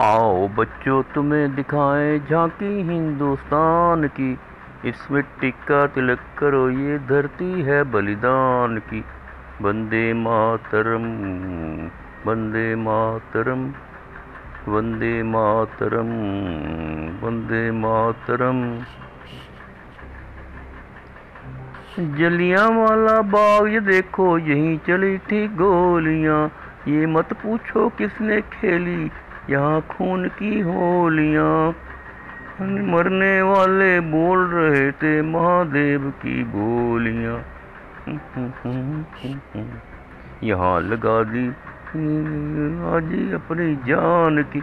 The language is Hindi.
आओ बच्चों, तुम्हें दिखाएँ झांकी हिंदुस्तान की। इस मिट्टी का तिलक करो, ये धरती है बलिदान की। वंदे मातरम वंदे मातरम वंदे मातरम वंदे मातरम। जलियाँ वाला बाग, ये देखो, यहीं चली थी गोलियाँ। ये मत पूछो किसने खेली यहाँ खून की होलियाँ। मरने वाले बोल रहे थे महादेव की बोलियाँ यहाँ लगा दी, आज अपनी जान की